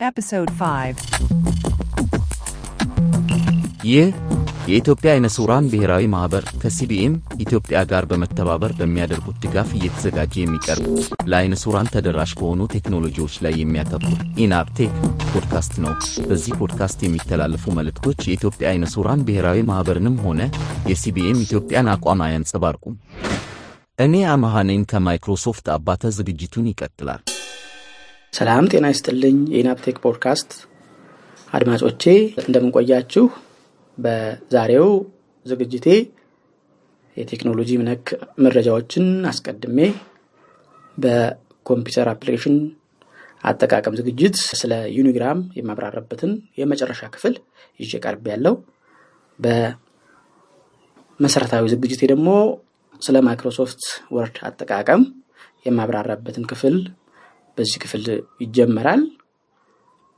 Episode 5 ይህ የኢትዮጵያ አይነ ስውራን ብሔራዊ ማኅበር ከሲቢኤም ኢትዮጵያ ጋር በመተባበር በሚያደርጉት ድጋፍ እየተዘጋጀ የሚቀርብ ለአይነ ስውራን ተደራሽ በሆኑ ቴክኖሎጂዎች ላይ የሚያተኩር ኢንአፕቴክ ፖድካስት ነው። በዚህ ፖድካስት የሚተላለፉ መልእክቶች የኢትዮጵያ አይነ ስውራን ብሔራዊ ማኅበርንም ሆነ የሲቢኤም ኢትዮጵያን አቋም አያንጸባርቁም። እኔ አመሃኔን ከማይክሮሶፍት አባተ ዝግጅቱን ይቀጥላል። ሰላም ጤና ይስጥልኝ። የኢናፕቴክ ፖድካስት አድማጮቼ እንደምን ቆያችሁ። በዛሬው ዝግጅቴ የቴክኖሎጂ ነክ መረጃዎችን አስቀድሜ በኮምፒውተር application አጠቃቀም ዝግጅት ስለ ዩኒግራም የማብራራበትን የመጨረሻ ክፍል ይዤ ቀርቤያለሁ በመሰረታዊ ዝግጅቴ ደግሞ ስለ ማይክሮሶፍት ወርድ አጠቃቀም የማብራራበትን ክፍል በዚህ ክፍል ይጀመራል።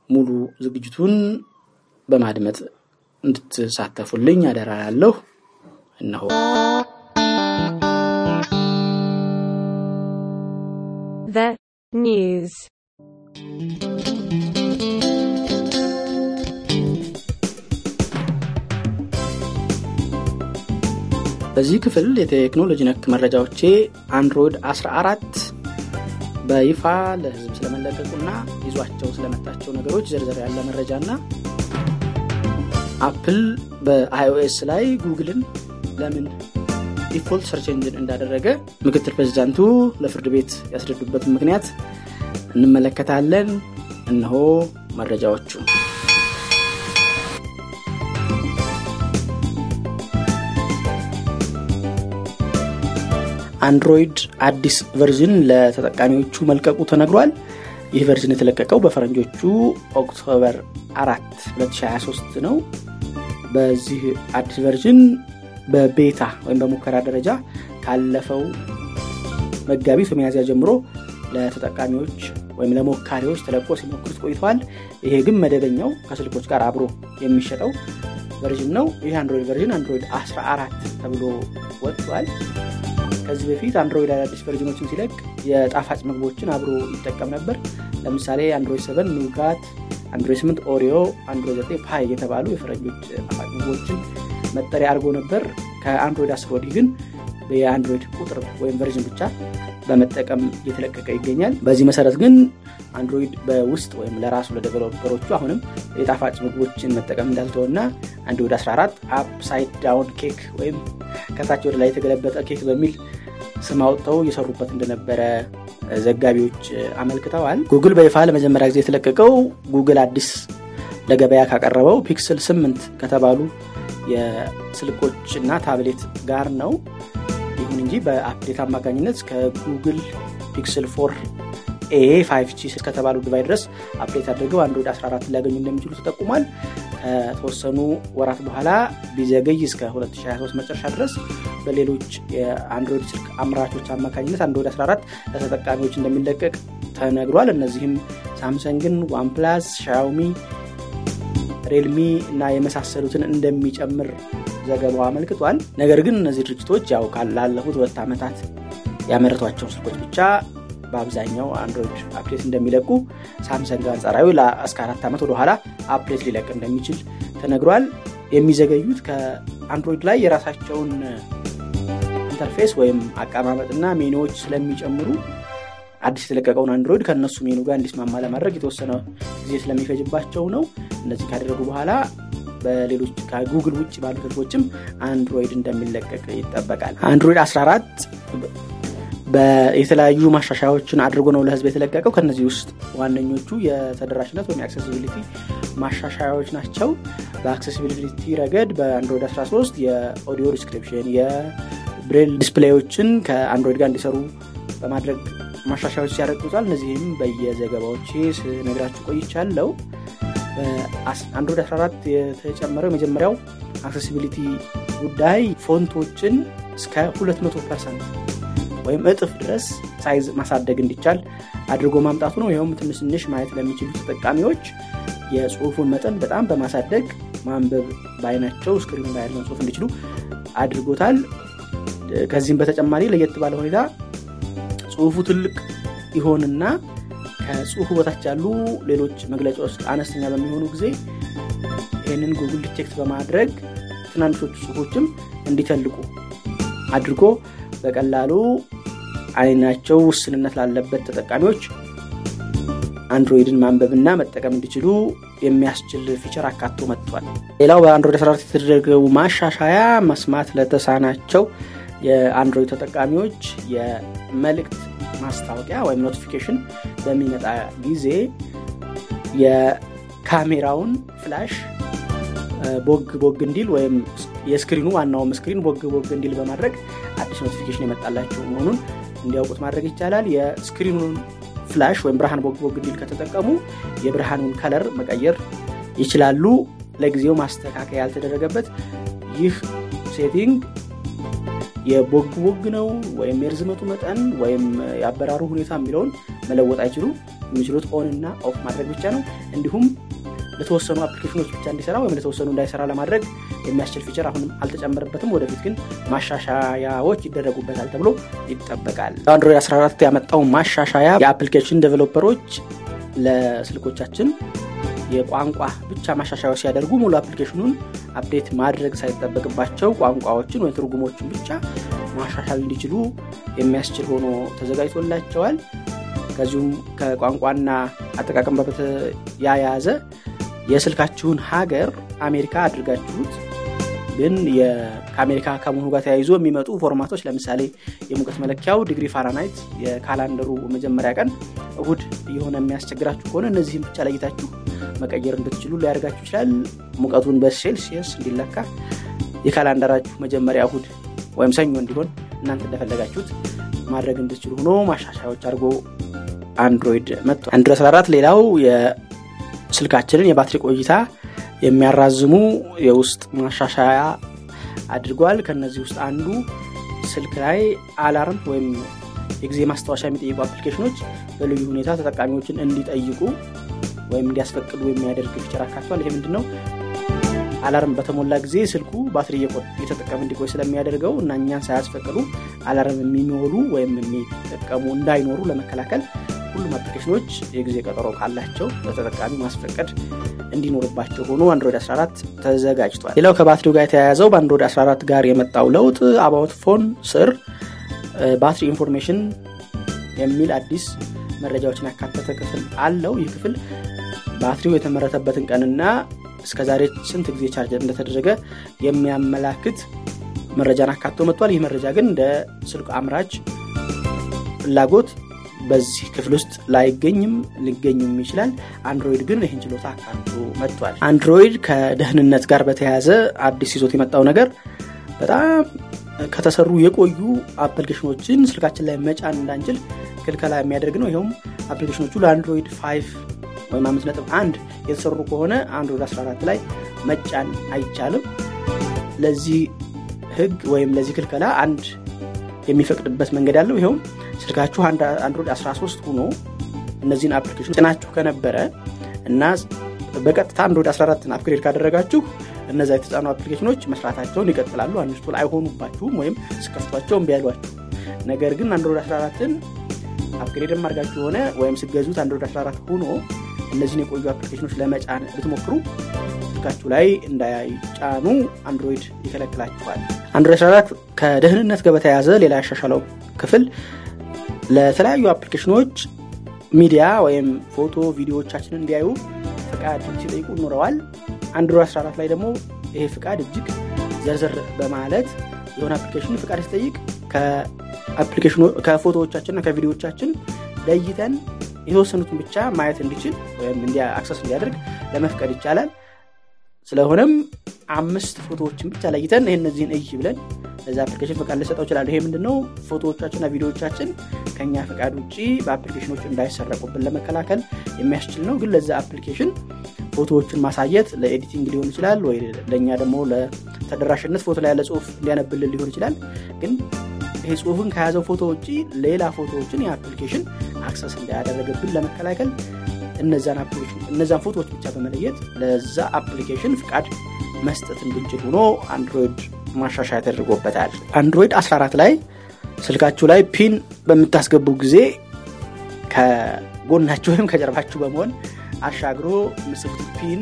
ሙሉ ዝግጅቱን በማድመጥ እንድትሳተፉልኝ አደራላለሁ። እነሆ news. በዚህ ክፍል የቴክኖሎጂ ነክ መረጃዎቼ አንድሮይድ 14 በይፋ ለሕዝብ ስለመለቀቁና ይዟቸው ስለመጣቸው ነገሮች ዝርዝር ያለ መረጃና አፕል በአይኦኤስ ላይ ጉግልን ለምን default search engine እንዳደረገ ምክትል ፕሬዚዳንቱ ለፍርድ ቤት ያስረዱበትን ምክንያት እንመለከታለን። እነሆ መረጃዎቹ። አንድሮይድ አዲስ version ለተጠቃሚዎቹ መልቀቁ ተነግሯል። ይህ version የተለቀቀው በፈረንጆቹ October 4 2023 ነው። በዚህ አዲስ version በ beta ወይም በሙከራ ደረጃ ካለፈው መጋቢት በሚያዝያ ጀምሮ ለተጠቃሚዎች ወይም ለሞካሪዎች ተለቆ ሲሞክሩት ቆይተዋል። ይሄ ግን መደበኛው ከስልኮች ጋር አብሮ የሚሸጠው version ነው። ይህ አንድሮይድ version አንድሮይድ 14 ተብሎ ወጥቷል። ከዚህ በፊት አንድሮይድ አዳዲስ version ኦችን ሲለቅ የጣፋጭ ምግቦችን አብሮ ይጠቀም ነበር። ለምሳሌ አንድሮይድ 7 ኑጋት፣ አንድሮይድ 8 ኦሪዮ፣ አንድሮይድ 9 ፓይ የተባሉ የፈረንጆች ጣፋጭ ምግቦችን መጠሪያ አድርጎ ነበር። ከአንድሮይድ 10 ወዲህ ግን የአንድሮይድ ቁጥር ወይም version ብቻ በመጠቀም እየተለቀቀ ይገኛል። በዚህ መሰረት ግን አንድሮይድ በውስጥ ወይም ለራሱ ለ developer ኦቹ አሁንም የጣፋጭ ምግቦችን መጠቀም እንዳልተወና አንድሮይድ 14 upside down cake ወይም ከታች ወደ ላይ የተገለበጠ ኬክ በሚል ስም አውጥተው እየሰሩበት እንደነበረ ዘጋቢዎች አመልክተዋል። ጉግል በይፋ ለመጀመሪያ ጊዜ የተለቀቀው ጉግል አዲስ ለገበያ ካቀረበው ፒክስል 8 ከተባሉ የስልኮች እና ታብሌት ጋር ነው። ይሁን እንጂ በ update አማካኝነት ከጉግል ፒክስል four a 5 G ከተባሉ device ድረስ update አድርገው አንድሮይድ 14 ሊያገኙ እንደሚችሉ ተጠቁሟል። ከተወሰኑ ወራት በኋላ ቢዘገይ እስከ 2023 መጨረሻ ድረስ በሌሎች የአንድሮይድ ስልክ አምራቾች አማካኝነት አንድሮይድ 14 ለተጠቃሚዎች እንደሚለቀቅ ተነግሯል። እነዚህም ሳምሰንግን፣ ዋንፕላስ፣ ሻውሚ፣ ሬልሚ እና የመሳሰሉትን እንደሚጨምር ዘገባው አመልክቷል። ነገር ግን እነዚህ ድርጅቶች ያው ላለፉት ሁለት ዓመታት ያመረቷቸውን ስልኮች ብቻ በአብዛኛው አንድሮይድ update እንደሚለቁ ሳምሰንግ አንጻራዊ እስከ አራት ዓመት ወደኋላ update ሊለቅ እንደሚችል ተነግሯል። የሚዘገዩት ከአንድሮይድ ላይ የራሳቸውን interface ወይም አቀማመጥና ሜኑዎች ስለሚጨምሩ አዲስ የተለቀቀውን አንድሮይድ ከእነሱ ሜኑ ጋር እንዲስማማ ለማድረግ የተወሰነ ጊዜ ስለሚፈጅባቸው ነው። እነዚህ ካደረጉ በኋላ በሌሎች ከጉግል ውጭ ባሉ ስልኮችም አንድሮይድ እንደሚለቀቅ ይጠበቃል። አንድሮይድ 14 የተለያዩ ማሻሻያዎችን አድርጎ ነው ለህዝብ የተለቀቀው። ከነዚህ ውስጥ ዋነኞቹ የተደራሽነት ወይም የ accessibility ማሻሻያዎች ናቸው። በ accessibility ረገድ በአንድሮይድ 13 የ audio description፣ የ Braille display ኦችን ከአንድሮይድ ጋር እንዲሰሩ በማድረግ ማሻሻያዎች ሲያደርጉታል። እነዚህም በየዘገባዎች ስነግራችሁ ቆይቻለሁ። በአንድሮይድ 14 የተጨመረው የመጀመሪያው accessibility ጉዳይ ፎንቶችን እስከ 200 percent ወይም እጥፍ ድረስ size ማሳደግ እንዲቻል አድርጎ ማምጣቱ ነው። ይኸውም ትንሽ ማየት ለሚችሉ ተጠቃሚዎች የጽሁፉን መጠን በጣም በማሳደግ ማንበብ በአይናቸው ስክሪኑ ላይ ያለውን ጽሁፍ እንዲችሉ አድርጎታል። ከዚህም በተጨማሪ ለየት ባለ ሁኔታ ጽሁፉ ትልቅ ይሆንና ከጽሁፉ በታች ያሉ ሌሎች መግለጫዎች አነስተኛ በሚሆኑ ጊዜ ይህንን ጉግል detect በማድረግ ትናንሾቹ ጽሁፎችም እንዲተልቁ አድርጎ በቀላሉ አይናቸው ውስንነት ላለበት ተጠቃሚዎች አንድሮይድን ማንበብና መጠቀም እንዲችሉ የሚያስችል feature አካቶ መጥቷል። ሌላው በአንድሮይድ 14 የተደረገው ማሻሻያ መስማት ለተሳናቸው የአንድሮይድ ተጠቃሚዎች የመልእክት ማስታወቂያ ወይም notification በሚመጣ ጊዜ የካሜራውን flash ቦግ ቦግ እንዲል ወይም የስክሪኑ ዋናውም screen ቦግ ቦግ እንዲል በማድረግ አዲስ notification የመጣላቸው መሆኑን እንዲያውቁት ማድረግ ይቻላል። የስክሪኑን flash ወይም ብርሃን ቦግ ከተጠቀሙ የብርሃኑን color መቀየር ይችላሉ። ለጊዜው ማስተካከያ ያልተደረገበት ይህ setting የቦግ ቦግ ነው ወይም የርዝመቱ መጠን ወይም የአበራሩ ሁኔታ የሚለውን መለወጥ አይችሉም። የሚችሉት on እና off ማድረግ ብቻ ነው። እንዲሁም ለተወሰኑ አፕሊኬሽኖች ብቻ እንዲሰራ ወይም ለተወሰኑ እንዳይሰራ ለማድረግ የሚያስችል feature አሁንም አልተጨመረበትም። ወደፊት ግን ማሻሻያዎች ይደረጉበታል ተብሎ ይጠበቃል። አንድሮይድ 14 ያመጣው ማሻሻያ የአፕሊኬሽን ዴቨሎፐሮች ለስልኮቻችን የቋንቋ ብቻ ማሻሻያ ሲያደርጉ ሙሉ አፕሊኬሽኑን update ማድረግ ሳይጠበቅባቸው ቋንቋዎችን ወይም ትርጉሞችን ብቻ ማሻሻል እንዲችሉ የሚያስችል ሆኖ ተዘጋጅቶላቸዋል። ከዚሁም ከቋንቋና አጠቃቀም በተያያዘ የስልካችሁን ሀገር አሜሪካ አድርጋችሁት ግን ከአሜሪካ ከመሆኑ ጋር ተያይዞ የሚመጡ ፎርማቶች ለምሳሌ የሙቀት መለኪያው ዲግሪ ፋራናይት የካላንደሩ መጀመሪያ ቀን እሁድ እየሆነ የሚያስቸግራችሁ ከሆነ እነዚህም ብቻ ለይታችሁ መቀየር እንድትችሉ ሊያደርጋችሁ ይችላል። ሙቀቱን በሴልሲየስ እንዲለካ የካላንደራችሁ መጀመሪያ እሁድ ወይም ሰኞ እንዲሆን እናንተ እንደፈለጋችሁት ማድረግ እንድትችሉ ሆኖ ማሻሻያዎች አድርጎ አንድሮይድ መጥቷል። አንድሮይድ 14 ሌላው የስልካችንን የባትሪ ቆይታ የሚያራዝሙ የውስጥ ማሻሻያ አድርጓል። ከነዚህ ውስጥ አንዱ ስልክ ላይ alarm ወይም የጊዜ ማስታወሻ የሚጠይቁ አፕሊኬሽኖች በልዩ ሁኔታ ተጠቃሚዎችን እንዲጠይቁ ወይም እንዲያስፈቅዱ የሚያደርግ feature አካቷል። ይሄ ምንድነው? alarm በተሞላ ጊዜ ስልኩ ባትሪ እየተጠቀመ እንዲቆይ ስለሚያደርገው እና እኛን ሳያስፈቅዱ alarm የሚሞሉ ወይም የሚጠቀሙ እንዳይኖሩ ለመከላከል ሁሉም አፕሊኬሽኖች የጊዜ ቀጠሮ ካላቸው ለተጠቃሚ ማስፈቀድ እንዲኖርባቸው ሆኖ አንድሮይድ 14 ተዘጋጅቷል። ሌላው ከባትሪው ጋር የተያያዘው በአንድሮይድ 14 ጋር የመጣው ለውጥ about phone ስር battery information የሚል አዲስ መረጃዎችን ያካተተ ክፍል አለው። ይህ ክፍል ባትሪው የተመረተበትን ቀንና እስከ ዛሬ ስንት ጊዜ ቻርጀር እንደተደረገ የሚያመላክት መረጃን አካቶ መጥቷል። ይህ መረጃ ግን እንደ ስልክ አምራች ፍላጎት በዚህ ክፍል ውስጥ ላይገኝም ሊገኝም ይችላል። አንድሮይድ ግን ይህን ችሎታ አካቶ መጥቷል። አንድሮይድ ከደህንነት ጋር በተያያዘ አዲስ ይዞት የመጣው ነገር በጣም ከተሰሩ የቆዩ አፕሊኬሽኖችን ስልካችን ላይ መጫን እንዳንችል ክልከላ የሚያደርግ ነው። ይኸውም አፕሊኬሽኖቹ ለአንድሮይድ 5 ወይም 5.1 የተሰሩ ከሆነ አንድሮይድ 14 ላይ መጫን አይቻልም። ለዚህ ህግ ወይም ለዚህ ክልከላ አንድ የሚፈቅድበት መንገድ ያለው ይኸውም ስልካችሁ አንድሮይድ 13 ሆኖ እነዚህን አፕሊኬሽን ጭናችሁ ከነበረ እና በቀጥታ አንድሮይድ 14 upgrade ካደረጋችሁ እነዛ የተጫኑ አፕሊኬሽኖች መስራታቸውን ይቀጥላሉ። uninstall አይሆኑባችሁም ወይም ስትከፍቷቸው እምቢ አይሏችሁም። ነገር ግን አንድሮይድ 14ን upgrade አድርጋችሁ ሆነ ወይም ስትገዙት አንድሮይድ 14 ሆኖ እነዚህን የቆዩ አፕሊኬሽኖች ለመጫን ብትሞክሩ ስልካችሁ ላይ እንዳይጫኑ አንድሮይድ ይከለክላችኋል። አንድሮይድ 14 ከደህንነት ጋር በተያያዘ ሌላ ያሻሻለው ክፍል ለተለያዩ አፕሊኬሽኖች ሚዲያ ወይም ፎቶ ቪዲዮዎቻችንን እንዲያዩ ፍቃድ ሲጠይቁ ኖረዋል። አንድሮይድ 14 ላይ ደግሞ ይሄ ፍቃድ እጅግ ዘርዘር በማለት የሆነ አፕሊኬሽን ፍቃድ ሲጠይቅ ከፎቶዎቻችንና ከቪዲዮዎቻችን ለይተን የተወሰኑትን ብቻ ማየት እንዲችል ወይም access እንዲያደርግ ለመፍቀድ ይቻላል። ስለሆነም አምስት ፎቶዎችን ብቻ ለይተን ይህ እነዚህን እይ ብለን ለዚ አፕሊኬሽን ፈቃድ ልሰጠው ይችላሉ። ይሄ ምንድነው ፎቶዎቻችንና ቪዲዮዎቻችን ከኛ ፈቃድ ውጭ በአፕሊኬሽኖች እንዳይሰረቁብን ለመከላከል የሚያስችል ነው። ግን ለዛ አፕሊኬሽን ፎቶዎችን ማሳየት ለ editing ሊሆን ይችላል፣ ወይ ለእኛ ደግሞ ለተደራሽነት ፎቶ ላይ ያለ ጽሁፍ እንዲያነብልን ሊሆን ይችላል። ግን ይሄ ጽሁፍን ከያዘው ፎቶ ውጭ ሌላ ፎቶዎችን የአፕሊኬሽን access እንዳያደረገብን ለመከላከል እነዛን ፎቶዎች ብቻ በመለየት ለዛ አፕሊኬሽን ፍቃድ መስጠት እንድንችል ሆኖ አንድሮይድ ማሻሻያ ተደርጎበታል። አንድሮይድ 14 ላይ ስልካችሁ ላይ PIN በምታስገቡ ጊዜ ከጎናችሁ ወይም ከጀርባችሁ በመሆን አሻግሮ ምጽፉት PIN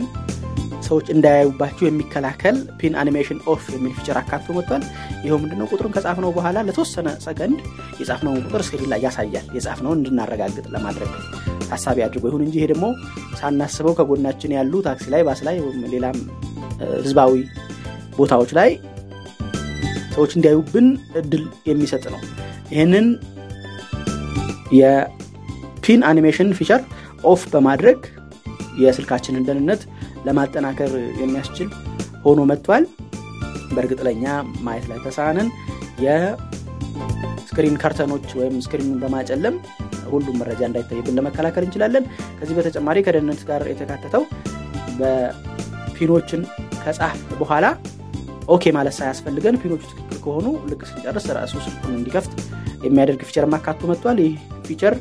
ሰዎች እንዳያዩባችሁ የሚከላከል PIN animation off የሚል feature አካቶ መጥቷል። ይኸው ምንድነው ቁጥሩን ከጻፍነው በኋላ ለተወሰነ ሰከንድ የጻፍነውን ቁጥር screen ላይ ያሳያል። የጻፍነውን እንድናረጋግጥ ለማድረግ ታሳቢ አድርጎ ይሁን እንጂ ይሄ ደግሞ ሳናስበው ከጎናችን ያሉ ታክሲ ላይ፣ ባስ ላይ ወይም ሌላም ህዝባዊ ቦታዎች ላይ ሰዎች እንዲያዩብን እድል የሚሰጥ ነው። ይህንን የ PIN animation feature off በማድረግ የስልካችንን ደህንነት ለማጠናከር የሚያስችል ሆኖ መጥቷል። በእርግጥ ለኛ ማየት ላይ ተሳንን የ screen curtainኦች ወይም screenኡን በማጨለም ሁሉም መረጃ እንዳይታይብን ለመከላከል እንችላለን። ከዚህ በተጨማሪ ከደህንነት ጋር የተካተተው በፒኖችን ከጻፍ በኋላ OK ማለት ሳያስፈልገን ፒኖቹ ትክክል ከሆኑ ልክ ስንጨርስ ራሱ ስልኩን እንዲከፍት የሚያደርግ feature አካቶ መጥቷል። ይህ feature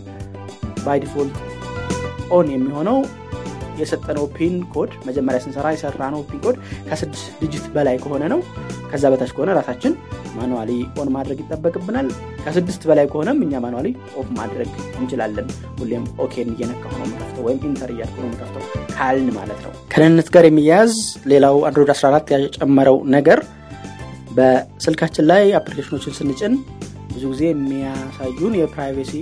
by default on የሚሆነው የሰጠነው PIN code መጀመሪያ ስንሰራ የሰራነው PIN code ከስድስት digit በላይ ከሆነ ነው። ከዛ በታች ከሆነ ራሳችን manually on ማድረግ ይጠበቅብናል። ከስድስት በላይ ከሆነም እኛ manually off ማድረግ እንችላለን። ሁሌም OK ን እየነካሁ ነው የምከፍተው ወይም enter እያልኩ ነው የምከፍተው ካልን ማለት ነው። ከደህንነት ጋር የሚያያዝ ሌላው አንድሮይድ 14 የጨመረው ነገር በስልካችን ላይ አፕሊኬሽኖችን ስንጭን ብዙ ጊዜ የሚያሳዩን የ privacy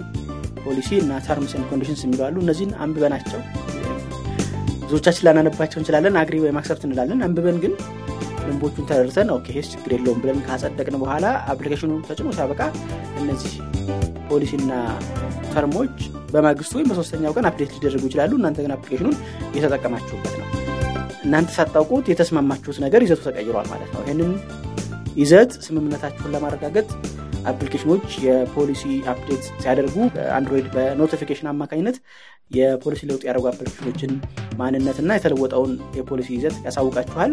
policy እና terms conditions የሚሉ አሉ። እነዚህን አንብበናቸው ብዙዎቻችን ላናነባቸው እንችላለን። agree ወይም accept እንላለን። አንብበን ግን ደንቦቹን ተረድተን OK ይሄስ ችግር የለውም ብለን ካጸደቅን በኋላ አፕሊኬሽኑ ተጭኖ ሲያበቃ እነዚህ ፖሊሲና ተርሞች በማግስቱ ወይም በሶስተኛው ቀን update ሊደረጉ ይችላሉ። እናንተ ግን አፕሊኬሽኑን እየተጠቀማችሁበት ነው። እናንተ ሳታውቁት የተስማማችሁት ነገር ይዘቱ ተቀይሯል ማለት ነው። ይህንን ይዘት ስምምነታችሁን ለማረጋገጥ አፕሊኬሽኖች የፖሊሲ update ሲያደርጉ አንድሮይድ በ notification አማካኝነት የፖሊሲ ለውጥ ያደረጉ አፕሊኬሽኖችን ማንነትና የተለወጠውን የፖሊሲ ይዘት ያሳውቃችኋል።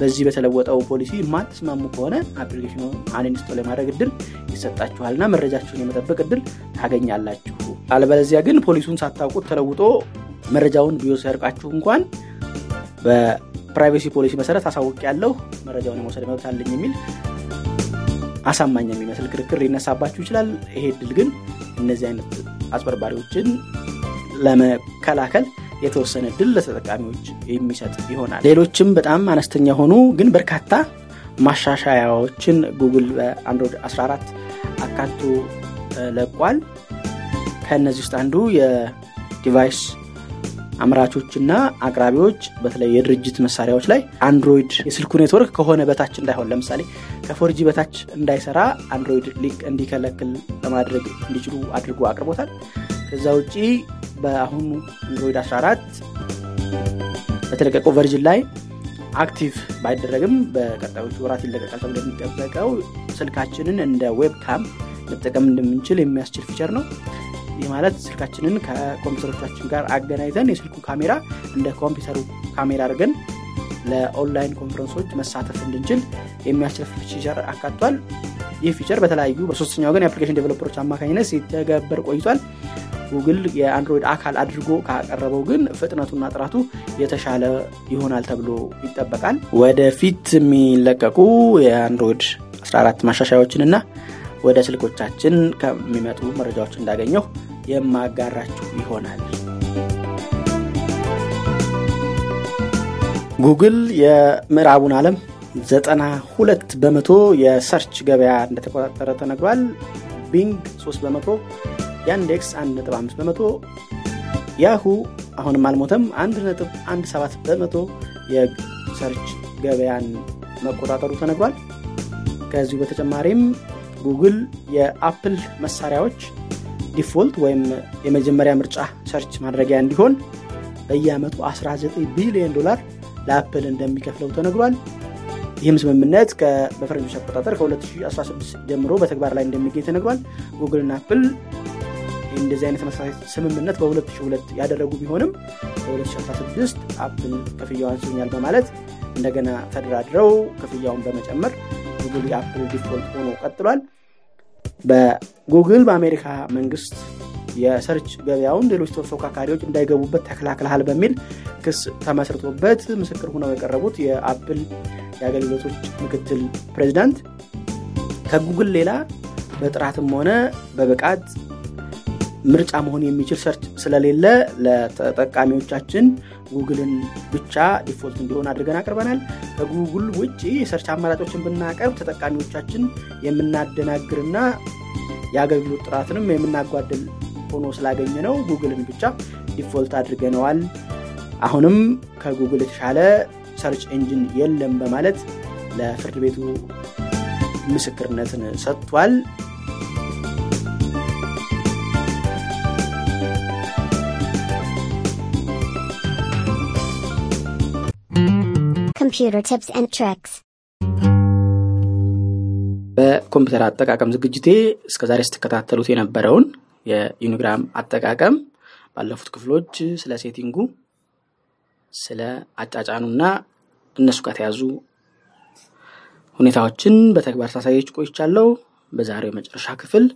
በዚህ በተለወጠው ፖሊሲ የማትስማሙ ከሆነ አፕሊኬሽኑ uninstall የማድረግ እድል ይሰጣችኋልና መረጃችሁን የመጠበቅ እድል ታገኛላችሁ። አለበለዚያ ግን ፖሊሱን ሳታውቁት ተለውጦ መረጃውን ቢሰርቃችሁ እንኳን በ privacy policy መሰረት አሳውቄያለው መረጃውን የመውሰድ መብት አለኝ የሚል አሳማኝ የሚመስል ክርክር ሊነሳባችሁ ይችላል። ይሄ እድል ግን እነዚህ አይነት አጭበርባሪዎችን ለመከላከል የተወሰነ እድል ለተጠቃሚዎች የሚሰጥ ይሆናል። ሌሎችም በጣም አነስተኛ የሆኑ ግን በርካታ ማሻሻያዎችን ጉግል በአንድሮይድ 14 አካቶ ለቋል። ከእነዚህ ውስጥ አንዱ የ device አምራቾችና አቅራቢዎች በተለይ የድርጅት መሳሪያዎች ላይ አንድሮይድ የስልኩ ኔትወርክ ከሆነ በታች እንዳይሆን ለምሳሌ ከ 4G በታች እንዳይሰራ አንድሮይድ ሊክ እንዲከለክል ለማድረግ እንዲችሉ አድርጎ አቅርቦታል። ከዛ ውጪ በአሁኑ አንድሮይድ 14 በተለቀቀው version ላይ active ባይደረግም በቀጣዮቹ ወራት ይለቀቃል ተብሎ የሚጠበቀው ስልካችንን እንደ webcam መጠቀም እንደምንችል የሚያስችል feature ነው። ይህ ማለት ስልካችንን ከኮምፒውተሮቻችን ጋር አገናኝተን የስልኩ ካሜራ እንደ ኮምፒውተሩ ካሜራ አድርገን ለኦንላይን ኮንፈረንሶች መሳተፍ እንድንችል የሚያስችል feature አካቷል። ይህ feature በተለያዩ በሶስተኛ ወገን የ application developerኦች አማካኝነት ሲተገበር ቆይቷል። ጉግል የአንድሮይድ አካል አድርጎ ካቀረበው ግን ፍጥነቱና ጥራቱ የተሻለ ይሆናል ተብሎ ይጠበቃል። ወደፊት የሚለቀቁ የአንድሮይድ 14 ማሻሻያዎችንና ወደ ስልኮቻችን ከሚመጡ መረጃዎች እንዳገኘሁ የማጋራችሁ ይሆናል። ጉግል የምዕራቡን ዓለም ዘጠና ሁለት በመቶ የ search ገበያ እንደተቆጣጠረ ተነግሯል። ቢንግ 3 በመቶ፣ ያንዴክስ 1.5 በመቶ፣ ያሁ አሁንም አልሞተም 1.17 በመቶ የ search ገበያን መቆጣጠሩ ተነግሯል። ከዚሁ በተጨማሪም ጉግል የአፕል መሳሪያዎች default ወይም የመጀመሪያ ምርጫ search ማድረጊያ እንዲሆን በየአመቱ 19 ቢሊዮን ዶላር ለአፕል እንደሚከፍለው ተነግሯል። ይህም ስምምነት በፈረንጆች አቆጣጠር ከ2016 ጀምሮ በተግባር ላይ እንደሚገኝ ተነግሯል። ጉግልና አፕል እንደዚህ አይነት ስምምነት በ2002 ያደረጉ ቢሆንም በ2016 አፕል ክፍያው አንሶኛል በማለት እንደገና ተደራድረው ክፍያውን በመጨመር ጉግል የአፕል default ሆኖ ቀጥሏል። በጉግል በአሜሪካ መንግስት የ search ገበያውን ሌሎች ተፎካካሪዎች እንዳይገቡበት ተከላክልሃል በሚል ክስ ተመስርቶበት ምስክር ሆነው የቀረቡት የአፕል የአገልግሎቶች ምክትል ፕሬዚዳንት ከጉግል ሌላ በጥራትም ሆነ በብቃት ምርጫ መሆን የሚችል search ስለሌለ ለተጠቃሚዎቻችን ጉግልን ብቻ default እንዲሆን አድርገን አቅርበናል። ከጉግል ውጭ የ search አማራጮችን ብናቀርብ ተጠቃሚዎቻችን የምናደናግርና የአገልግሎት ጥራትንም የምናጓድል ሆኖ ስላገኘ ነው ጉግልን ብቻ default አድርገነዋል። አሁንም ከጉግል የተሻለ search engine የለም በማለት ለፍርድ ቤቱ ምስክርነትን ሰጥቷል። Computer tips and tricks. በኮምፒውተር አጠቃቀም ዝግጅቴ እስከዛሬ ስትከታተሉት የነበረውን የዩኒግራም አጠቃቀም ባለፉት ክፍሎች ስለ settingኡ፣ ስለ አጫጫኑና ከነሱ ጋር የተያያዙ ሁኔታዎችን በተግባር ሳሳያችሁ ቆይቻለሁ። በዛሬው የመጨረሻ ክፍል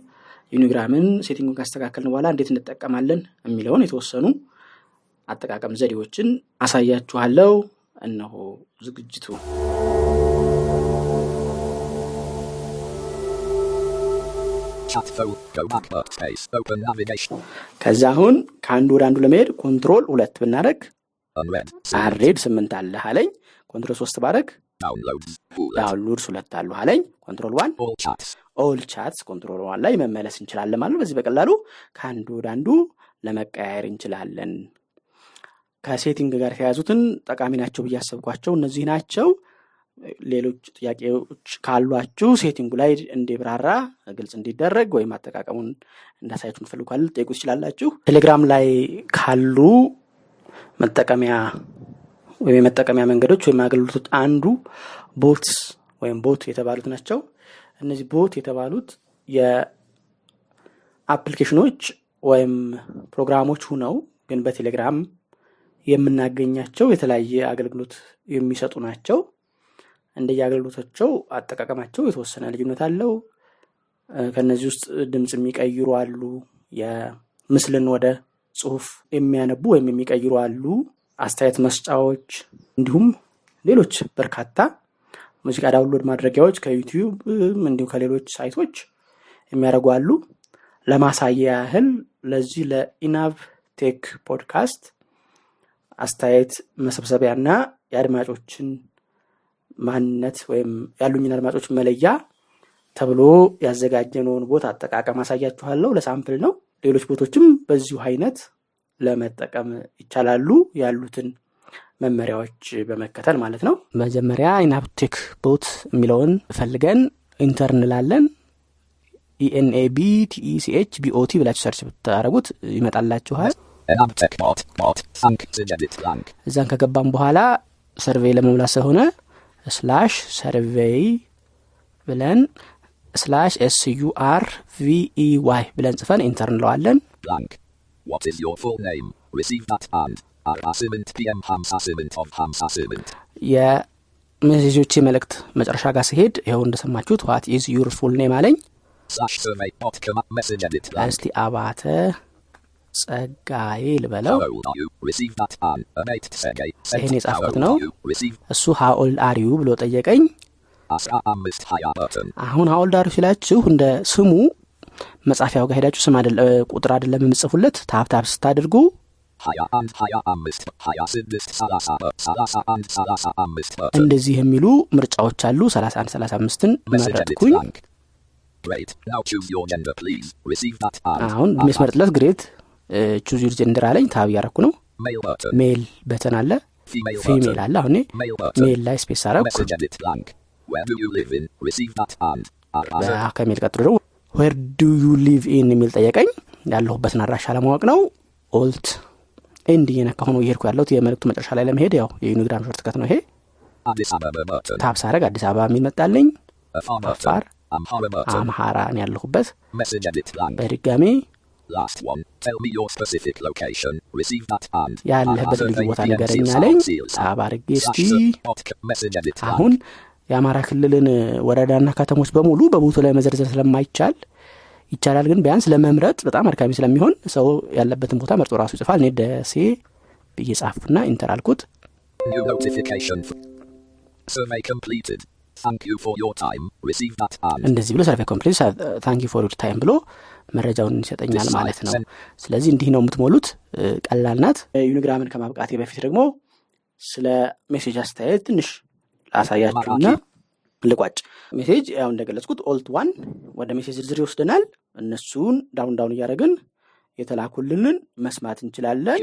ዩኒግራምን settingኡን ካስተካከልን በኋላ እንዴት እንጠቀማለን የሚለውን የተወሰኑ አጠቃቀም ዘዴዎችን አሳያችኋለሁ። እነሆ ዝግጅቱ።. ከዛ አሁን ከአንዱ ወደ አንዱ ለመሄድ control ሁለት ብናደረግ. unread ስምንት አለህ አለኝ። control ሶስት ባረግ. downloads ሁለት አሉ አለኝ። control one. all chats control one ላይ መመለስ እንችላለን ማለት በዚህ በቀላሉ ከአንዱ ወደ አንዱ ለመቀያየር እንችላለን። ከ setting ጋር የተያያዙትን ጠቃሚ ናቸው ብዬ ያሰብኳቸው እነዚህ ናቸው። ሌሎች ጥያቄዎች ካሏችሁ setting ኡ ላይ እንዲብራራ ግልጽ እንዲደረግ ወይም አጠቃቀሙን እንዳሳያችሁ የምትፈልጉ ካለ ትችላላችሁ። ቴሌግራም ላይ ካሉ መጠቀሚያ ወይም የመጠቀሚያ መንገዶች ወይም አገልግሎቶች አንዱ bots ወይም bot የተባሉት ናቸው። እነዚህ bot የተባሉት የአፕሊኬሽኖች ወይም ፕሮግራሞች ሁነው ግን በቴሌግራም የምናገኛቸው የተለያየ አገልግሎት የሚሰጡ ናቸው። እንደየ አገልግሎታቸው አጠቃቀማቸው የተወሰነ ልዩነት አለው። እ፣ ከእነዚህ ውስጥ ድምፅ የሚቀይሩ አሉ። የምስልን ወደ ጽሁፍ የሚያነቡ ወይም የሚቀይሩ አሉ። አስተያየት መስጫዎች፣ እንዲሁም ሌሎች በርካታ ሙዚቃ download ማድረጊያዎች ከዩቲዩብ እንዲሁም ከሌሎች site ኦች የሚያደርጉ አሉ። ለማሳያ ያህል ለዚህ ለኢናብ ቴክ ፖድካስት አስተያየት መሰብሰቢያና የአድማጮችን ማንነት ወይም ያሉኝን አድማጮች መለያ ተብሎ ያዘጋጀነውን bot አጠቃቀም አሳያችኋለሁ። ለ sample ነው። ሌሎች bot ኦችም በዚሁ አይነት ለመጠቀም ይቻላሉ፣ ያሉትን መመሪያዎች በመከተል ማለት ነው። መጀመሪያ ኢናብ ቴክ bot የሚለውን ፈልገን enter እንላለን። ENAB TECH BOT ብላችሁ search ብታደረጉት ይመጣላችኋል። እዛን ከገባም በኋላ survey ለመሙላት ስለሆነ slash survey ብለን slash SUR VEY ብለን ጽፈን enter እንለዋለን። Blank. What is your full name? Received at. አርባ 7 pm ሃምሳ 7 of ሃምሳ 7. የሜሴጆች መልእክት መጨረሻ ጋር ሲሄድ ይኸው እንደሰማችሁት what is your full name አለኝ።. እስቲ አባተ ጸጋዬ ልበለው። How የጻፍኩት ነው።. እሱ how old are you ብሎ ጠየቀኝ።. አሁን how old are you ሲላችሁ እንደ ስሙ መጻፊያው ጋር ሄዳችሁ ስም ቁጥር አይደለም የምጽፉለት tab tab ስታደርጉ. እንደዚህ የሚሉ ምርጫዎች አሉ። 31 35ን Message edit መረጥኩኝ።. አሁን የሚያስመርጥለት great choose gender አለኝ። tab እያረኩ ነው።. male button አለ፣ female. አለ። አሁን. male ላይ space አረኩ። ቀጥሎ ደግሞ where do you live in የሚል ጠየቀኝ። ያለሁበትን አድራሻ ለማወቅ ነው። alt end እየነካ ሆኖ እየሄድኩ ያለሁት የመልእክቱ መጨረሻ ላይ ለመሄድ ያው የዩኒግራም shortcut ነው ይሄ።. tab ሳረግ አዲስ አበባ የሚል መጣልኝ። button. አምሃራ ነው ያለሁበት። Message edit blank. በድጋሚ Last one. Tell me your specific location. Received at. ያለህበት ልዩ ቦታ 7 ንገረኝ አለኝ።. tab አድርጌ እስቲ. አሁን የአማራ ክልልን ወረዳና ከተሞች በሙሉ በ bot ኡ ላይ መዘርዘር ስለማይቻል ይቻላል፣ ግን ቢያንስ ለመምረጥ በጣም አድካሚ ስለሚሆን ሰው ያለበትን ቦታ መርጦ ራሱ ይጽፋል። እኔ ደሴ ብዬ ጻፍኩና enter አልኩት።. እንደዚህ ብሎ survey complete thank you for your time ብሎ መረጃውን ይሰጠኛል ማለት ነው። ስለዚህ እንዲህ ነው የምትሞሉት። ቀላል ናት። ዩኒግራምን ከማብቃቴ በፊት ደግሞ ስለ message አስተያየት ትንሽ ላሳያችሁና ልቋጭ። message ያው እንደገለጽኩት alt one ወደ message ዝርዝር ይወስደናል። እነሱን down down እያደረግን የተላኩልንን መስማት እንችላለን።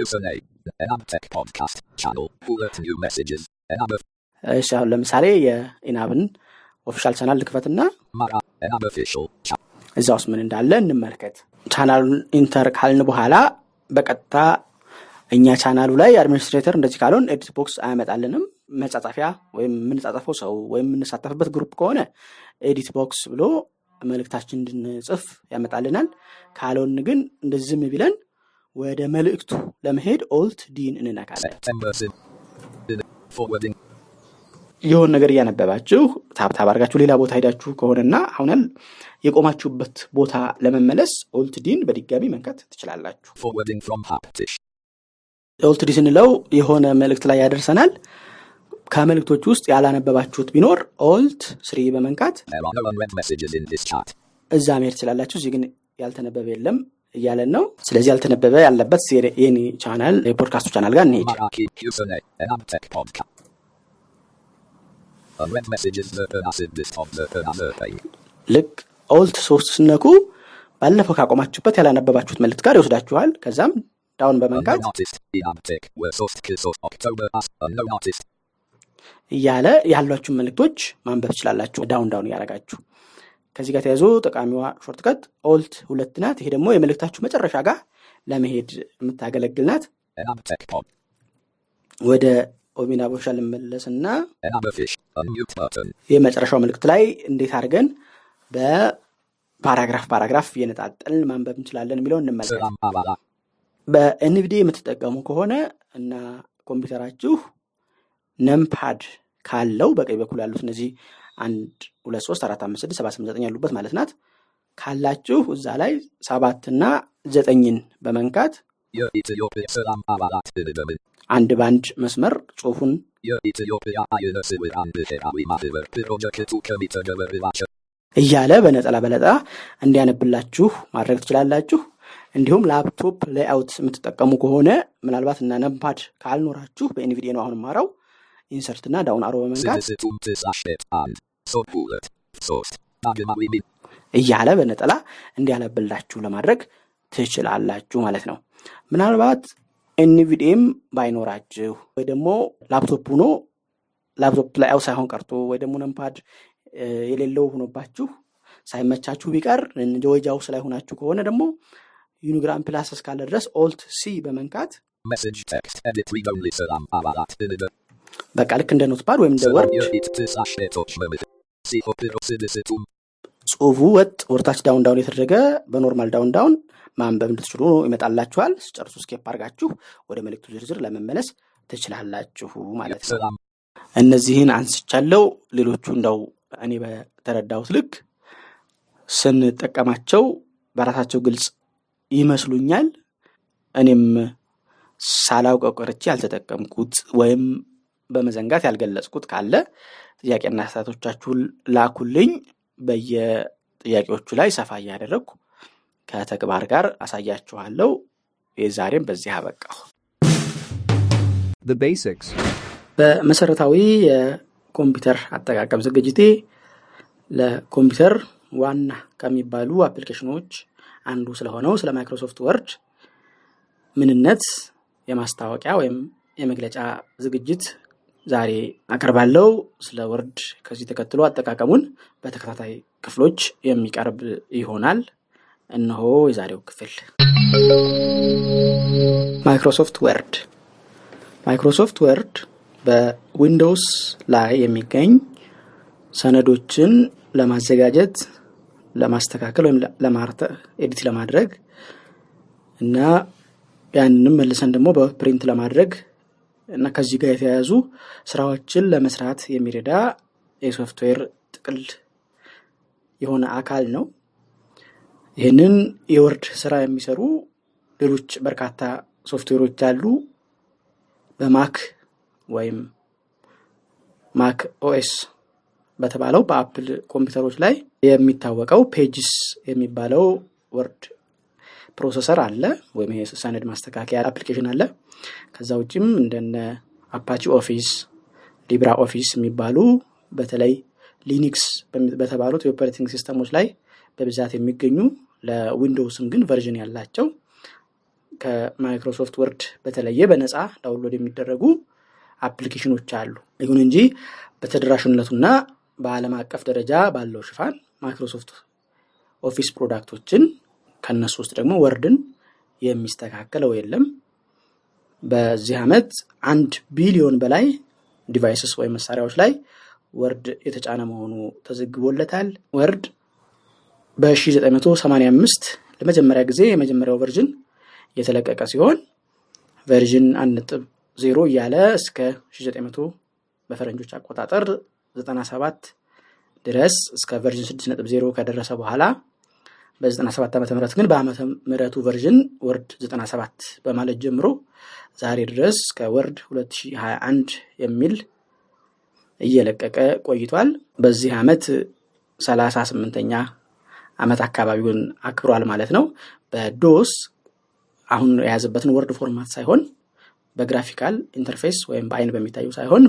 እሺ አሁን ለምሳሌ የኢናብን official channel ልክፈትና እዛ ውስጥ ምን እንዳለ እንመልከት። ቻናሉን enter ካልን በኋላ በቀጥታ እኛ ቻናሉ ላይ administrator እንደዚህ ካልሆን edit box አያመጣልንም። መጻጻፊያ ወይም የምንጻጻፈው ሰው ወይም የምንሳተፍበት group ከሆነ edit box ብሎ መልእክታችን እንድንጽፍ ያመጣልናል። ካልሆን ግን እንደዚህ ዝም ቢለን ወደ መልእክቱ ለመሄድ alt D ን እንነካለን።. የሆን ነገር እያነበባችሁ tab tab አድርጋችሁ ሌላ ቦታ ሄዳችሁ ከሆነና አሁን የቆማችሁበት ቦታ ለመመለስ alt D ን በድጋሚ መንካት ትችላላችሁ። Forwarding from Haptish. alt D ስንለው የሆነ መልእክት ላይ ያደርሰናል። ከመልእክቶች ውስጥ ያላነበባችሁት ቢኖር alt three በመንካት. እዛ መሄድ ትችላላችሁ። እዚህ ግን ያልተነበበ የለም እያለን ነው። ስለዚህ ያልተነበበ ያለበት የኔ ቻናል የፖድካስቱ ቻናል ጋር እንሄድ። ልክ alt ሶስት ስትነኩ ባለፈው ካቆማችሁበት ያላነበባችሁት መልእክት ጋር ይወስዳችኋል። ከዛም down በመንካት. እያለ ያሏችሁን መልእክቶች ማንበብ ትችላላችሁ። down down እያደረጋችሁ ከዚህ ጋር ተያይዞ ጠቃሚዋ shortcut alt ሁለት ናት። ይሄ ደግሞ የመልእክታችሁ መጨረሻ ጋር ለመሄድ የምታገለግል ናት።. ወደ ኦሚና ቦሻ ልመለስና. የመጨረሻው መልእክት ላይ እንዴት አድርገን በፓራግራፍ ፓራግራፍ እየነጣጠልን ማንበብ እንችላለን የሚለውን እንመልከት።. በኤንቪዲ የምትጠቀሙ ከሆነ እና ኮምፒውተራችሁ ነምፓድ ካለው በቀኝ በኩል ያሉት እነዚህ አንድ ሁለት ሶስት አራት አምስት ስድስት ሰባት ስምንት ዘጠኝ ያሉበት ማለት ናት ካላችሁ እዛ ላይ ሰባትና ዘጠኝን በመንካት የኢትዮጵያ ሰላም አባላት አንድ በአንድ መስመር ጽሁፉን የኢትዮጵያ አየር ስውራን ብሔራዊ ማህበር ፕሮጀክቱ ከሚተገበርባቸው እያለ በነጠላ በነጠላ እንዲያነብላችሁ ማድረግ ትችላላችሁ። እንዲሁም laptop layout የምትጠቀሙ ከሆነ ምናልባት እና numpad ካልኖራችሁ በ NVDA ነው አሁን ማራው insert ና down arrow በመንካት እያለ በነጠላ እንዲያነብላችሁ ለማድረግ ትችላላችሁ ማለት ነው። ምናልባት NVDA ም ባይኖራችሁ ወይ ደግሞ ላፕቶፕ ሆኖ ላፕቶፕ ላይ ሳይሆን ቀርቶ ወይ ደግሞ numpad የሌለው ሆኖባችሁ ሳይመቻችሁ ቢቀር ጆ JAWS ላይ ሆናችሁ ከሆነ ደግሞ Unigram Plus እስካለ ድረስ alt C በመንካት በቃ ልክ እንደ Notepad ወይም እንደ Word ጽሁፉ ወጥ ወደታች down down የተደረገ በ normal down down ማንበብ እንድትችሉ ይመጣላችኋል። ስትጨርሱ escape አድርጋችሁ ወደ መልእክቱ ዝርዝር ለመመለስ ትችላላችሁ ማለት ነው። እነዚህን አንስቻለው። ሌሎቹ እንደው እኔ በተረዳሁት ልክ ስንጠቀማቸው በራሳቸው ግልጽ ይመስሉኛል። እኔም ሳላውቀው ቀርቼ ያልተጠቀምኩት ወይም በመዘንጋት ያልገለጽኩት ካለ ጥያቄና አስተያየቶቻችሁን ላኩልኝ። በየጥያቄዎቹ ላይ ሰፋ እያደረግኩ ከተግባር ጋር አሳያችኋለሁ። የዛሬም በዚህ አበቃሁ። The basics. በመሰረታዊ የኮምፒውተር አጠቃቀም ዝግጅቴ ለኮምፒውተር ዋና ከሚባሉ አፕሊኬሽኖች አንዱ ስለሆነው ስለ Microsoft Word ምንነት የማስታወቂያ ወይም የመግለጫ ዝግጅት ዛሬ አቀርባለሁ። ስለ Word ከዚህ ተከትሎ አጠቃቀሙን በተከታታይ ክፍሎች የሚቀርብ ይሆናል። እነሆ የዛሬው ክፍል Microsoft Word Microsoft Word በ Windows ላይ የሚገኝ ሰነዶችን ለማዘጋጀት ለማስተካከል ወይም ለማረም edit ለማድረግ እና ያንንም መልሰን ደግሞ በ print ለማድረግ እና ከዚህ ጋር የተያያዙ ስራዎችን ለመስራት የሚረዳ የሶፍትዌር ጥቅል የሆነ አካል ነው። ይህንን የ Word ስራ የሚሰሩ ሌሎች በርካታ ሶፍትዌሮች አሉ። በ Mac ወይም Mac OS በተባለው በ Apple ኮምፒውተሮች ላይ የሚታወቀው Pages የሚባለው word processor አለ ወይም ይሄ ሰነድ ማስተካከያ አፕሊኬሽን አለ። ከዛ ውጭም እንደነ Apache Office፣ Libre Office የሚባሉ በተለይ Linux በተባሉት የ operating ሲስተሞች ላይ በብዛት የሚገኙ ለ Windows ም ግን version ያላቸው ከ Microsoft Word በተለየ በነፃ download የሚደረጉ አፕሊኬሽኖች አሉ። ይሁን እንጂ በተደራሽነቱና በዓለም አቀፍ ደረጃ ባለው ሽፋን Microsoft Office ፕሮዳክቶችን ከነሱ ውስጥ ደግሞ Word ን የሚስተካከለው የለም። በዚህ ዓመት አንድ ቢሊዮን በላይ devices ወይም መሳሪያዎች ላይ Word የተጫነ መሆኑ ተዘግቦለታል። Word በ1985 ለመጀመሪያ ጊዜ የመጀመሪያው version የተለቀቀ ሲሆን version አንድ ነጥብ ዜሮ እያለ እስከ 1900 በፈረንጆች አቆጣጠር 97 ድረስ እስከ version 6.0 ከደረሰ በኋላ በ97 ዓመተ ምህረት ግን በዓመተ ምህረቱ version Word 97 በማለት ጀምሮ ዛሬ ድረስ እስከ Word 2021 የሚል እየለቀቀ ቆይቷል። በዚህ ዓመት 38ኛ ዓመት አካባቢውን አክብሯል ማለት ነው። በ DOS አሁን የያዘበትን Word format ሳይሆን በ graphical interface ወይም በአይን በሚታዩ ሳይሆን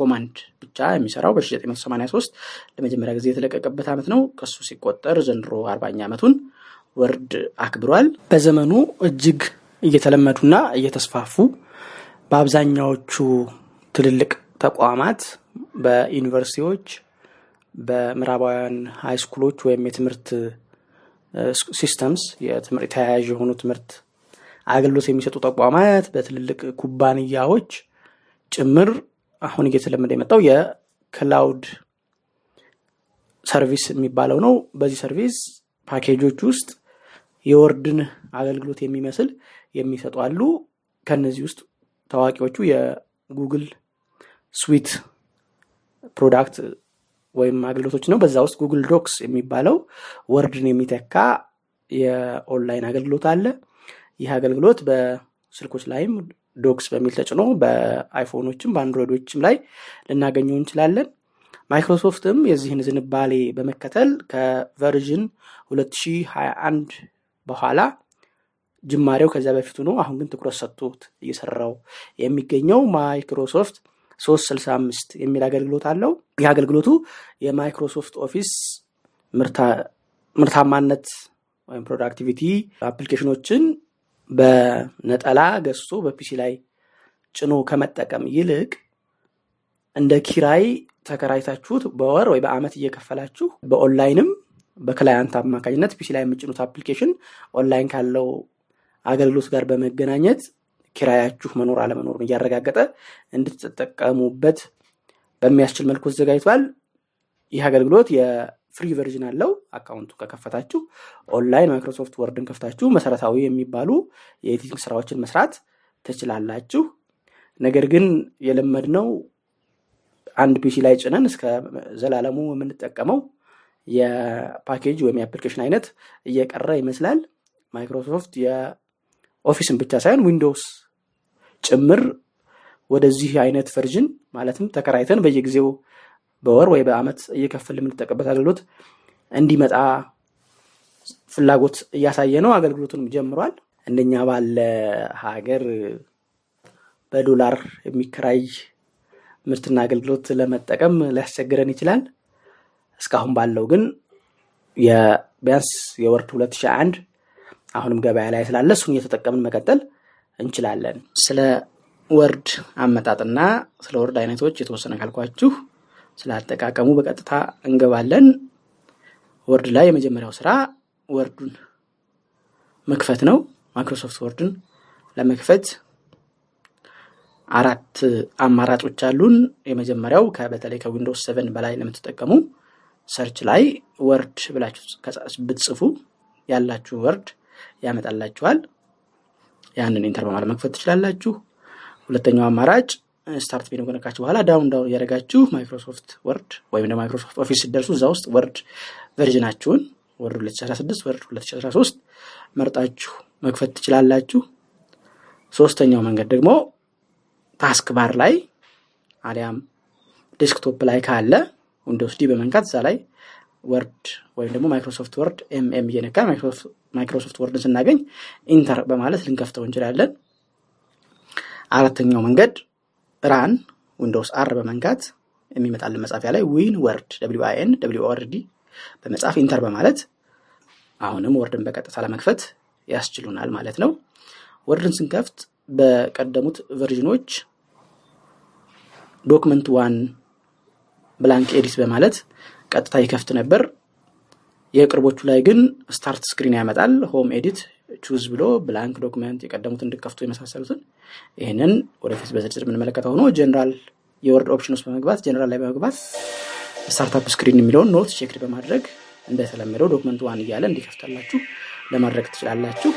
በ command ብቻ የሚሰራው በ1983 ለመጀመሪያ ጊዜ የተለቀቀበት ዓመት ነው። ከሱ ሲቆጠር ዘንድሮ አርባኛ ዓመቱን Word አክብሯል። በዘመኑ እጅግ እየተለመዱና እየተስፋፉ በአብዛኛዎቹ ትልልቅ ተቋማት በዩኒቨርሲቲዎች፣ በምዕራባውያን ሃይስኩሎች ወይም የትምህርት systems ተያያዥ የሆኑ ትምህርት አገልግሎት የሚሰጡ ተቋማት በትልልቅ ኩባንያዎች ጭምር አሁን እየተለመደ የመጣው የ cloud service የሚባለው ነው። በዚህ service ፓኬጆች ውስጥ የ Word ን አገልግሎት የሚመስል የሚሰጡ አሉ። ከነዚህ ውስጥ ታዋቂዎቹ የጉግል Suite product ወይም አገልግሎቶች ነው። በዛ ውስጥ Google Docs የሚባለው Word ን የሚተካ የኦንላይን አገልግሎት አለ። ይህ አገልግሎት በስልኮች ላይም Docs በሚል ተጭኖ በአይፎኖችም በአንድሮይዶችም ላይ ልናገኘው እንችላለን። ማይክሮሶፍትም የዚህን ዝንባሌ በመከተል ከ version 2021 በኋላ ጅማሬው ከዚያ በፊቱ ነው። አሁን ግን ትኩረት ሰጥቶት እየሰራው የሚገኘው ማይክሮሶፍት 365 የሚል አገልግሎት አለው። ይህ አገልግሎቱ የ Microsoft Office ምርታማነት ወይም productivity አፕሊኬሽኖችን በነጠላ ገዝቶ በ PC ላይ ጭኖ ከመጠቀም ይልቅ እንደ ኪራይ ተከራይታችሁት በወር ወይ በአመት እየከፈላችሁ በኦንላይንም በ client አማካኝነት PC ላይ የምትጭኑት አፕሊኬሽን ኦንላይን ካለው አገልግሎት ጋር በመገናኘት ኪራያችሁ መኖር አለመኖሩን እያረጋገጠ እንድትጠቀሙበት በሚያስችል መልኩ ተዘጋጅቷል። ይህ አገልግሎት የ free version አለው። account ቱ ከከፈታችሁ online Microsoft Word ን ከፍታችሁ መሰረታዊ የሚባሉ የ editing ስራዎችን መስራት ትችላላችሁ። ነገር ግን የለመድነው አንድ PC ላይ ጭነን እስከ ዘላለሙ የምንጠቀመው የፓኬጅ ወይም የአፕሊኬሽን አይነት እየቀረ ይመስላል። Microsoft የ Office ን ብቻ ሳይሆን Windows ጭምር ወደዚህ አይነት version ማለትም ተከራይተን በየጊዜው በወር ወይ በአመት እየከፈልን የምንጠቀምበት አገልግሎት እንዲመጣ ፍላጎት እያሳየ ነው። አገልግሎቱንም ጀምሯል። እንደኛ ባለ ሀገር በዶላር የሚከራይ ምርትና አገልግሎት ለመጠቀም ሊያስቸግረን ይችላል። እስካሁን ባለው ግን ቢያንስ የ Word 2001 አሁንም ገበያ ላይ ስላለ እሱን እየተጠቀምን መቀጠል እንችላለን። ስለ Word አመጣጥና ስለ Word አይነቶች የተወሰነ ካልኳችሁ ስለ በቀጥታ እንገባለን። Word ላይ የመጀመሪያው ስራ Word ኡን መክፈት ነው። Microsoft Word ን ለመክፈት አራት አማራጮች አሉን። የመጀመሪያው በተለይ ከ Windows seven በላይ ለምትጠቀሙ search ላይ Word ብላችሁ ብትጽፉ ያላችሁ Word ያመጣላችኋል። ያንን enter በማለት መክፈት ትችላላችሁ። ሁለተኛው አማራጭ start menu ከነካችሁ በኋላ down down እያደረጋችሁ Microsoft Word ወይም ደግሞ Microsoft Office ሲደርሱ እዛ ውስጥ Word version ኣችሁን Word 2016 Word 2013 መርጣችሁ መክፈት ትችላላችሁ። ሶስተኛው መንገድ ደግሞ taskbar ላይ አሊያም desktop ላይ ካለ Windows D በመንካት እዛ ላይ W ወይም ደግሞ Microsoft Word M M እየነካን Microsoft Word ን ስናገኝ enter በማለት ልንከፍተው እንችላለን። አራተኛው መንገድ run Windows R በመንካት የሚመጣልን መጻፊያ ላይ winword W I N D በመጻፍ enter በማለት አሁንም Word ን በቀጥታ ለመክፈት ያስችሉናል ማለት ነው። Word ን ስንከፍት በቀደሙት version ኦች document one blank edit በማለት ቀጥታ ይከፍት ነበር። የቅርቦቹ ላይ ግን start screen ያመጣል። home edit choose ብሎ blank document የቀደሙት እንድከፍቱ የመሳሰሉትን ይህንን ወደፊት በዝርዝር የምንመለከተው ሆኖ general የ Word option ውስጥ በመግባት ጀነራል ላይ በመግባት startup screen የሚለውን not checked በማድረግ እንደተለመደው document one እያለ እንዲከፍታላችሁ ለማድረግ ትችላላችሁ።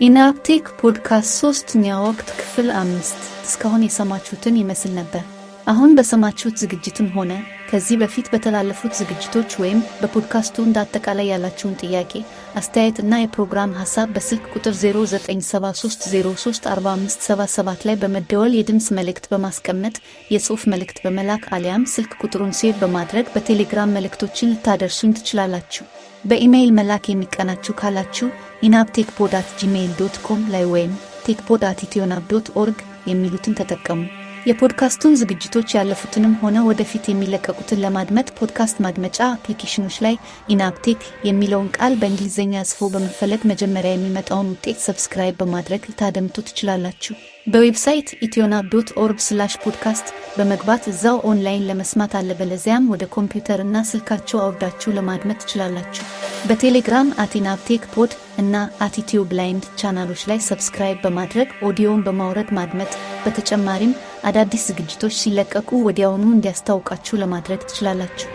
ኢናብ ቴክ ፖድካስት ሶስተኛ ወቅት ክፍል አምስት እስካሁን የሰማችሁትን ይመስል ነበር። አሁን በሰማችሁት ዝግጅትም ሆነ ከዚህ በፊት በተላለፉት ዝግጅቶች ወይም በፖድካስቱ እንደ አጠቃላይ ያላችሁን ጥያቄ፣ አስተያየት እና የፕሮግራም ሀሳብ በስልክ ቁጥር 0973034577 ላይ በመደወል የድምፅ መልእክት በማስቀመጥ የጽሑፍ መልእክት በመላክ አሊያም ስልክ ቁጥሩን save በማድረግ በቴሌግራም መልእክቶችን ልታደርሱኝ ትችላላችሁ። በኢሜይል መላክ የሚቀናችሁ ካላችሁ enabtechpod at Gmail dot com ላይ ወይም techpod at ኢትዮናብ dot org የሚሉትን ተጠቀሙ። የፖድካስቱን ዝግጅቶች ያለፉትንም ሆነ ወደፊት የሚለቀቁትን ለማድመጥ ፖድካስት ማድመጫ አፕሊኬሽኖች ላይ ኢናብ ቴክ የሚለውን ቃል በእንግሊዝኛ ጽፎ በመፈለግ መጀመሪያ የሚመጣውን ውጤት subscribe በማድረግ ልታደምጡ ትችላላችሁ። በ website ኢትዮናብ dot org slash podcast በመግባት እዛው ኦንላይን ለመስማት አለበለዚያም ወደ ኮምፒውተር እና ስልካችሁ አውርዳችሁ ለማድመጥ ትችላላችሁ። በቴሌግራም at ኢናብቴክ pod እና አቲቲዩብ ብላይንድ ቻናሎች ላይ subscribe በማድረግ ኦዲዮን በማውረድ ማድመጥ በተጨማሪም አዳዲስ ዝግጅቶች ሲለቀቁ ወዲያውኑ እንዲያስታውቃችሁ ለማድረግ ትችላላችሁ።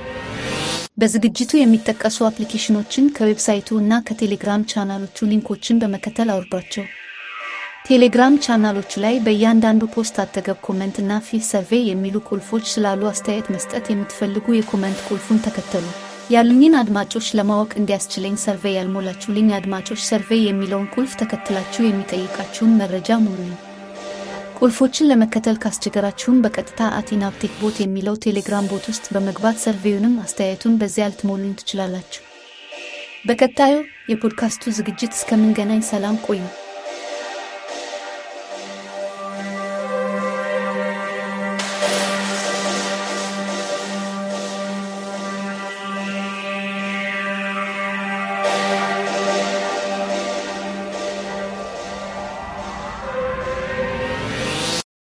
በዝግጅቱ የሚጠቀሱ አፕሊኬሽኖችን ከ website ኡ እና ከቴሌግራም channel ኦቹ link ኦችን በመከተል አውርዷቸው። ቴሌግራም ቻናሎቹ ላይ በእያንዳንዱ post አጠገብ comment እና fill survey የሚሉ ቁልፎች ስላሉ አስተያየት መስጠት የምትፈልጉ የ comment ቁልፉን ተከተሉ። ያሉኝን አድማጮች ለማወቅ እንዲያስችለኝ survey ያልሞላችሁልኝ አድማጮች survey የሚለውን ቁልፍ ተከትላችሁ የሚጠይቃችሁን መረጃ ሙሉኝ። ቁልፎችን ለመከተል ካስቸገራችሁም በቀጥታ at ኢናብቴክ bot የሚለው ቴሌግራም bot ውስጥ በመግባት survey ኡንም አስተያየቱን በዚያ ልትሞሉኝ ትችላላችሁ። በቀጣዩ የፖድካስቱ ዝግጅት እስከምንገናኝ ሰላም ቆዩ።